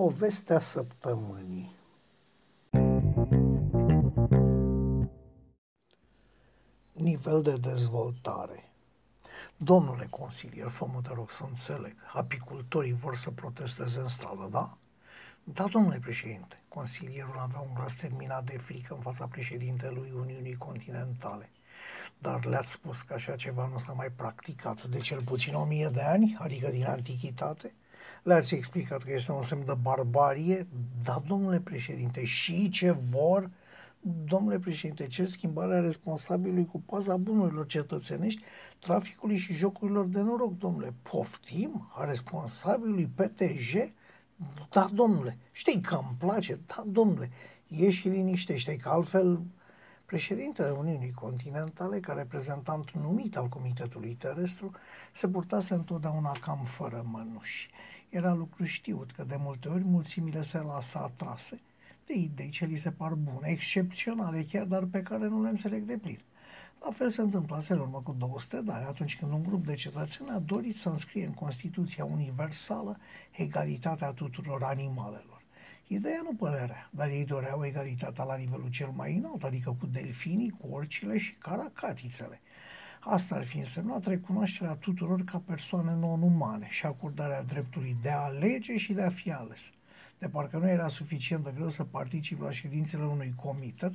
Povestea săptămânii Nivel de dezvoltare Domnule consilier, fă te rog să înțeleg, apicultorii vor să protesteze în stradă, da? Da, domnule președinte, consilierul avea un glas terminat de frică în fața președintelui Uniunii Continentale. Dar le-ați spus că așa ceva nu s-a mai practicat de cel puțin o mie de ani, adică din antichitate? Le-ați explicat că este un semn de barbarie? Da, domnule președinte, și ce vor? Domnule președinte, cer schimbarea responsabilului cu paza bunurilor cetățenești, traficului și jocurilor de noroc, domnule. Poftim? A responsabilului PTJ? Da, domnule. Știi că îmi place? Da, domnule. Ieși și liniștește, că altfel Președintele Uniunii Continentale, ca reprezentant numit al Comitetului Terestru, se purtase întotdeauna cam fără mănuși. Era lucru știut că de multe ori mulțimile se lasă atrase de idei ce li se par bune, excepționale chiar, dar pe care nu le înțeleg de plin. La fel se întâmplase în urmă cu 200 de ani, atunci când un grup de cetățeni a dorit să înscrie în Constituția Universală egalitatea tuturor animalelor. Ideea nu părea dar ei doreau egalitatea la nivelul cel mai înalt, adică cu delfinii, cu orcile și caracatițele. Asta ar fi însemnat recunoașterea tuturor ca persoane non-umane și acordarea dreptului de a alege și de a fi ales. De parcă nu era suficient de greu să participi la ședințele unui comitet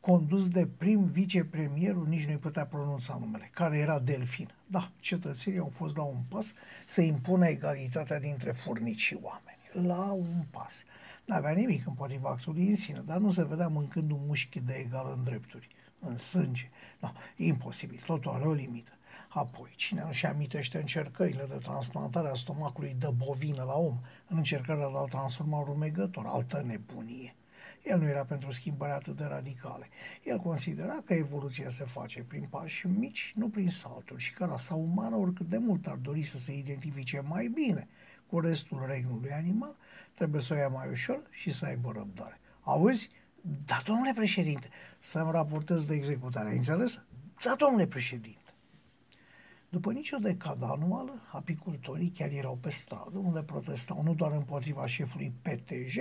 condus de prim vicepremierul, nici nu-i putea pronunța numele, care era Delfin. Da, cetățenii au fost la un pas să impună egalitatea dintre furnici și oameni. La un pas. N-avea nimic împotriva actului în sine, dar nu se vedea mâncând un mușchi de egal în drepturi, în sânge. No, imposibil, totul are o limită. Apoi, cine nu-și amintește încercările de transplantare a stomacului de bovină la om, în încercarea de a-l transforma în rumegător, altă nebunie. El nu era pentru schimbări atât de radicale. El considera că evoluția se face prin pași mici, nu prin salturi, și că rasa umană, oricât de mult ar dori să se identifice mai bine cu restul regnului animal, trebuie să o ia mai ușor și să aibă răbdare. Auzi? Da, domnule președinte, să-mi raportez de executare. Ai înțeles? Da, domnule președinte. După nicio decadă anuală, apicultorii chiar erau pe stradă, unde protestau nu doar împotriva șefului PTJ,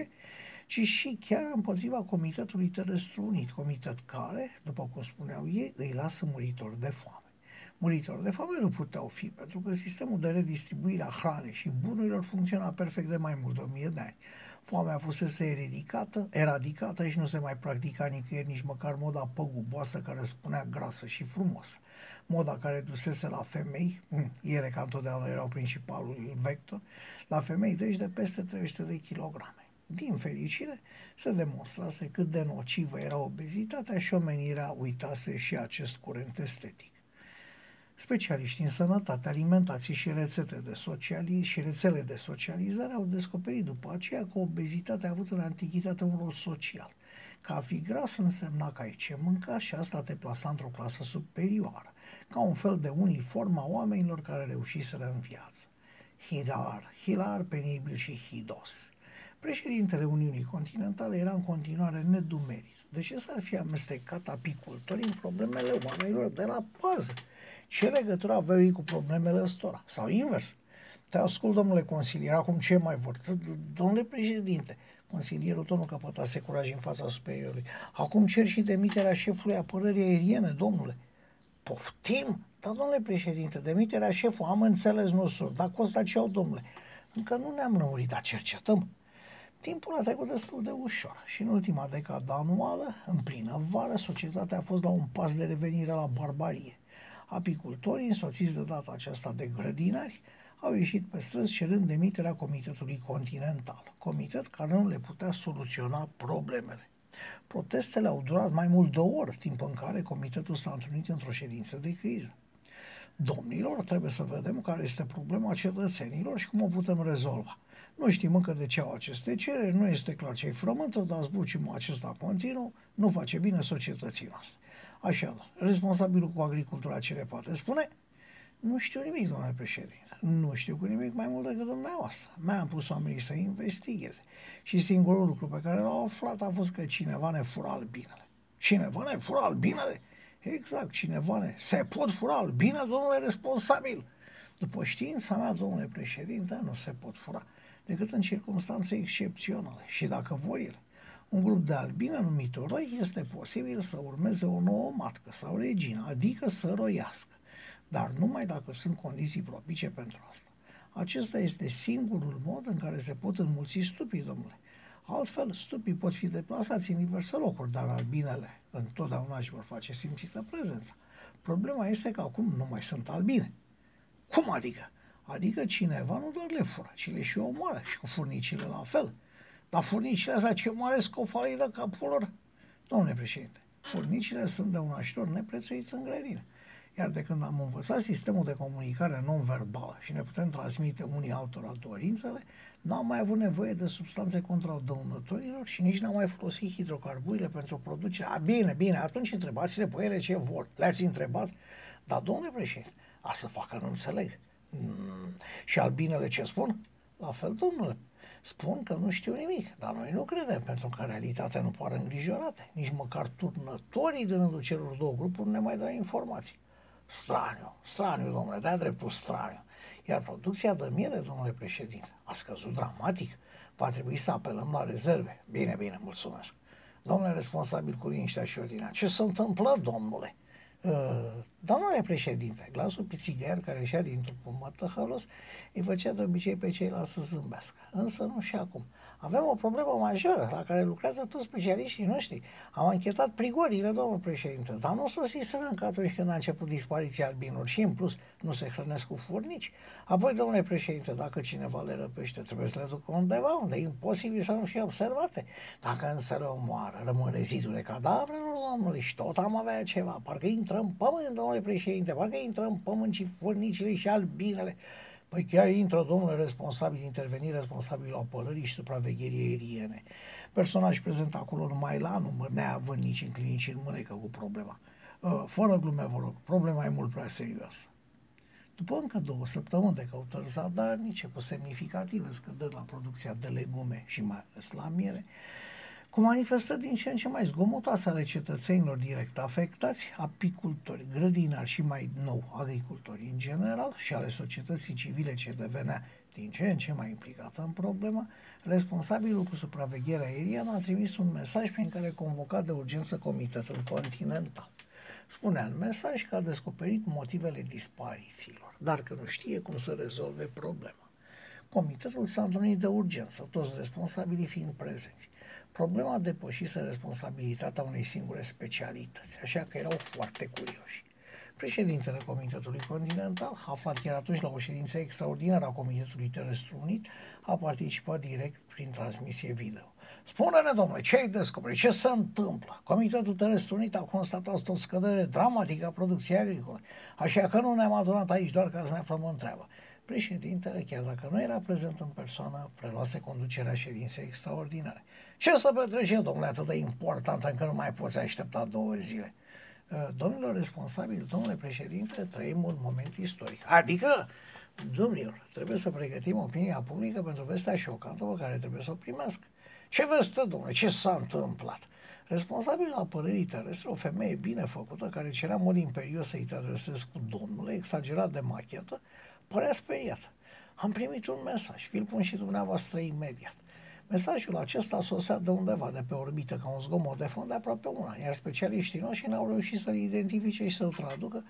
ci și chiar împotriva Comitetului Terestru Unit, comitet care, după cum spuneau ei, îi lasă muritori de foame. Muritori de foame nu puteau fi, pentru că sistemul de redistribuire a hranei și bunurilor funcționa perfect de mai mult de o mie de ani. Foamea fusese eradicată, eradicată și nu se mai practica nicăieri nici măcar moda păguboasă care spunea grasă și frumoasă. Moda care dusese la femei, mm, ele ca întotdeauna erau principalul vector, la femei deci de peste 300 de kilograme. Din fericire, se demonstrase cât de nocivă era obezitatea și omenirea uitase și acest curent estetic. Specialiștii în sănătate, alimentație și rețete de sociali- și rețele de socializare au descoperit după aceea că obezitatea a avut în antichitate un rol social. Că a fi gras însemna că ai ce mânca și asta te plasa într-o clasă superioară, ca un fel de uniform a oamenilor care reușiseră în viață. Hilar, hilar penibil și hidos. Președintele Uniunii Continentale era în continuare nedumerit. De ce s-ar fi amestecat apicultorii în problemele oamenilor de la pază? Ce legătură aveau ei cu problemele ăstora? Sau invers? Te ascult, domnule consilier, acum ce mai vor? Domnule președinte, consilierul tot nu căpătase curaj în fața superiorului. Acum cer și demiterea șefului apărării aeriene, domnule. Poftim? Da, domnule președinte, demiterea șefului, am înțeles, nu sur, dar costă ce au, domnule. Încă nu ne-am lămurit, dar cercetăm. Timpul a trecut destul de ușor și în ultima decadă anuală, în plină vară, societatea a fost la un pas de revenire la barbarie. Apicultorii, însoțiți de data aceasta de grădinari, au ieșit pe străzi cerând demiterea Comitetului Continental, comitet care nu le putea soluționa problemele. Protestele au durat mai mult de o oră, timp în care comitetul s-a întâlnit într-o ședință de criză. Domnilor, trebuie să vedem care este problema cetățenilor și cum o putem rezolva. Nu știm încă de ce au aceste cereri, nu este clar ce-i frământă, dar zbucimul acesta continuu nu face bine societății noastre. Așa, responsabilul cu agricultura ce le poate spune? Nu știu nimic, domnule președinte. Nu știu cu nimic mai mult decât dumneavoastră. Mi-am pus oamenii să investigheze. Și singurul lucru pe care l-au aflat a fost că cineva ne fura albinele. Cineva ne fura albinele? Exact, cineva ne... Se pot fura albine, domnule responsabil? După știința mea, domnule președinte, nu se pot fura decât în circunstanțe excepționale și dacă vor ele. Un grup de albine numit roi este posibil să urmeze o nouă matcă sau regină, adică să roiască, dar numai dacă sunt condiții propice pentru asta. Acesta este singurul mod în care se pot înmulți stupii, domnule. Altfel, stupii pot fi deplasați în diverse locuri, dar albinele întotdeauna își vor face simțită prezența. Problema este că acum nu mai sunt albine. Cum adică? Adică cineva nu doar le fură, ci le și omoară și cu furnicile la fel. Dar furnicile astea ce mare scofalii de capul lor? Domnule președinte, furnicile sunt de un ajutor neprețuit în grădină. Iar de când am învățat sistemul de comunicare non-verbală și ne putem transmite unii altora dorințele, n-am mai avut nevoie de substanțe contra dăunătorilor și nici n-am mai folosit hidrocarburile pentru producerea. A, bine, bine, atunci întrebați-le pe ele ce vor. Le-ați întrebat? Dar, domnule președinte, a să facă nu înțeleg. Mm, și albinele ce spun? La fel, domnule, spun că nu știu nimic, dar noi nu credem, pentru că realitatea nu pare îngrijorată. Nici măcar turnătorii din rândul celor două grupuri ne mai dau informații. Straniu, straniu, domnule, de-a dreptul straniu. Iar producția de miere, domnule președinte, a scăzut dramatic. Va trebui să apelăm la rezerve. Bine, bine, mulțumesc. Domnule responsabil cu liniștea și ordinea, ce se întâmplă, domnule? Uh, domnule președinte, glasul pițigher care ieșea din trupul mătăhălos îi făcea de obicei pe ceilalți să zâmbească. Însă nu și acum. Avem o problemă majoră la care lucrează toți specialiștii noștri. Am închetat prigorile, domnul președinte, dar nu să încă atunci când a început dispariția albinilor și în plus nu se hrănesc cu furnici. Apoi, domnule președinte, dacă cineva le răpește, trebuie să le ducă undeva unde e imposibil să nu fie observate. Dacă însă le omoară, rămân rezidurile cadavrelor, domnule, și tot am avea ceva. Parcă intră în pământ, domnule președinte, parcă intră în pământ și furnicile și albinele. Păi chiar intră domnul responsabil, interveni responsabilul apărării și supravegherii aeriene. Personaj prezent acolo numai la număr, neavând nici în clinici în mânecă cu problema. Uh, fără glume, vă rog, problema e mult prea serioasă. După încă două săptămâni de căutări zadarnice cu semnificative scăderi la producția de legume și mai ales la miere, cu manifestări din ce în ce mai zgomotoase ale cetățenilor direct afectați, apicultori, grădinari și mai nou agricultori în general și ale societății civile ce devenea din ce în ce mai implicată în problemă, responsabilul cu supravegherea aeriană a trimis un mesaj prin care convoca de urgență Comitetul Continental. Spunea în mesaj că a descoperit motivele disparițiilor, dar că nu știe cum să rezolve problema. Comitetul s-a întâlnit de urgență, toți responsabilii fiind prezenți. Problema depășise responsabilitatea unei singure specialități, așa că erau foarte curioși. Președintele Comitetului Continental, aflat chiar atunci la o ședință extraordinară a Comitetului Terestru Unit, a participat direct prin transmisie video. Spune-ne, domnule, ce ai descoperit? Ce se întâmplă? Comitetul Terestru Unit a constatat o scădere dramatică a producției agricole, așa că nu ne-am adunat aici doar ca să ne aflăm în treabă. Președintele, chiar dacă nu era prezent în persoană, preluase conducerea ședinței extraordinare. Ce să petrece, domnule, atât de important încât nu mai poți aștepta două zile? Uh, domnilor responsabili, domnule președinte, trăim un moment istoric. Adică, domnilor, trebuie să pregătim opinia publică pentru vestea șocantă pe care trebuie să o primesc. Ce veste, domnule, ce s-a întâmplat? Responsabil la apărării terestre, o femeie bine făcută, care cerea mod imperios să-i te adresez cu domnule, exagerat de machetă, părea speriat. Am primit un mesaj, vi-l pun și dumneavoastră imediat. Mesajul acesta sosea de undeva, de pe orbită, ca un zgomot de fond de aproape un an, iar specialiștii noștri n-au reușit să-l identifice și să-l traducă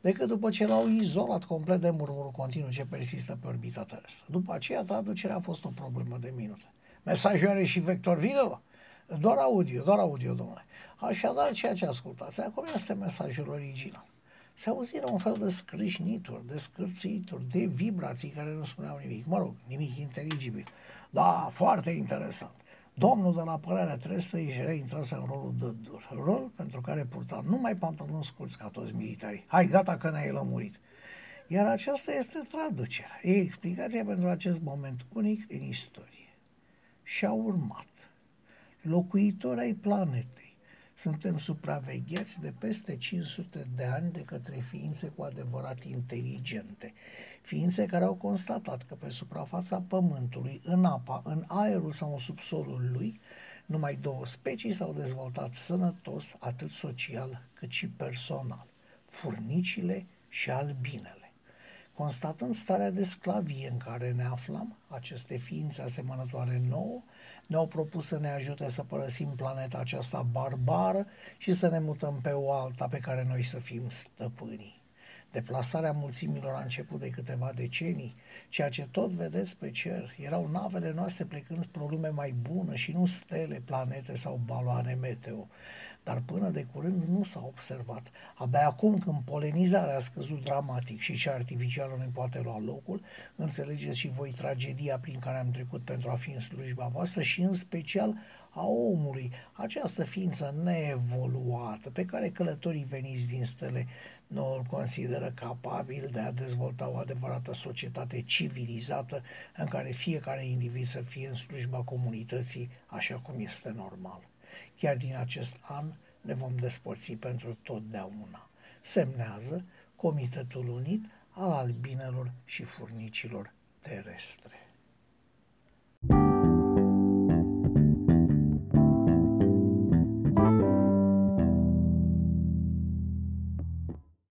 decât după ce l-au izolat complet de murmurul continuu ce persistă pe orbita terestră. După aceea, traducerea a fost o problemă de minute. Mesajul are și vector video? Doar audio, doar audio, domnule. Așadar, ceea ce ascultați acum este mesajul original se auziră un fel de scrâșnituri, de scârțituri, de vibrații care nu spuneau nimic. Mă rog, nimic inteligibil. Da, foarte interesant. Domnul de la apărarea terestră își reintrase în rolul de dur, rol pentru care purta numai pantaloni scurți ca toți militarii. Hai, gata că ne-ai lămurit. Iar aceasta este traducerea. E explicația pentru acest moment unic în istorie. Și a urmat. Locuitori ai planetei suntem supravegheați de peste 500 de ani de către ființe cu adevărat inteligente. Ființe care au constatat că pe suprafața Pământului, în apa, în aerul sau în subsolul lui, numai două specii s-au dezvoltat sănătos, atât social cât și personal, furnicile și albinele. Constatând starea de sclavie în care ne aflam, aceste ființe asemănătoare nouă ne-au propus să ne ajute să părăsim planeta aceasta barbară și să ne mutăm pe o alta pe care noi să fim stăpânii. Deplasarea mulțimilor a început de câteva decenii, ceea ce tot vedeți pe cer erau navele noastre plecând spre o lume mai bună și nu stele, planete sau baloane meteo. Dar până de curând nu s-a observat. Abia acum când polenizarea a scăzut dramatic și cea artificială nu poate lua locul, înțelegeți și voi tragedia prin care am trecut pentru a fi în slujba voastră și în special a omului, această ființă neevoluată pe care călătorii veniți din stele nu îl consideră capabil de a dezvolta o adevărată societate civilizată în care fiecare individ să fie în slujba comunității așa cum este normal. Chiar din acest an ne vom despărți pentru totdeauna. Semnează Comitetul Unit al Albinelor și Furnicilor Terestre.